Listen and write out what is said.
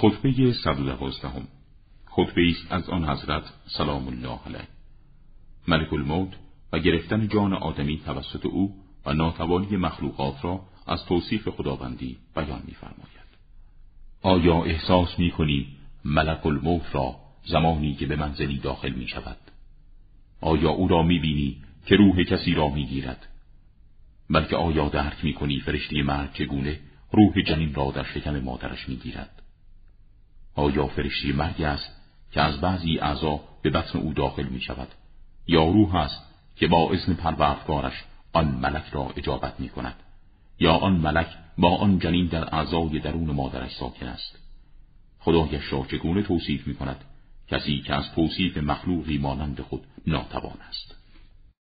خطبه 112 خطبه است از آن حضرت سلام الله علیه ملک الموت و گرفتن جان آدمی توسط او و ناتوانی مخلوقات را از توصیف خداوندی بیان می‌فرماید. آیا احساس می ملک الموت را زمانی که به منزلی داخل می شود؟ آیا او را می بینی که روح کسی را می گیرد؟ بلکه آیا درک می کنی فرشتی مرگ چگونه روح جنین را در شکم مادرش می گیرد؟ آیا فرشتی مرگ است که از بعضی اعضا به بطن او داخل می شود یا روح است که با اذن پروردگارش آن ملک را اجابت می کند یا آن ملک با آن جنین در اعضای درون مادرش ساکن است؟ خدایش را چگونه توصیف می کند کسی که از توصیف مخلوقی مانند خود ناتوان است؟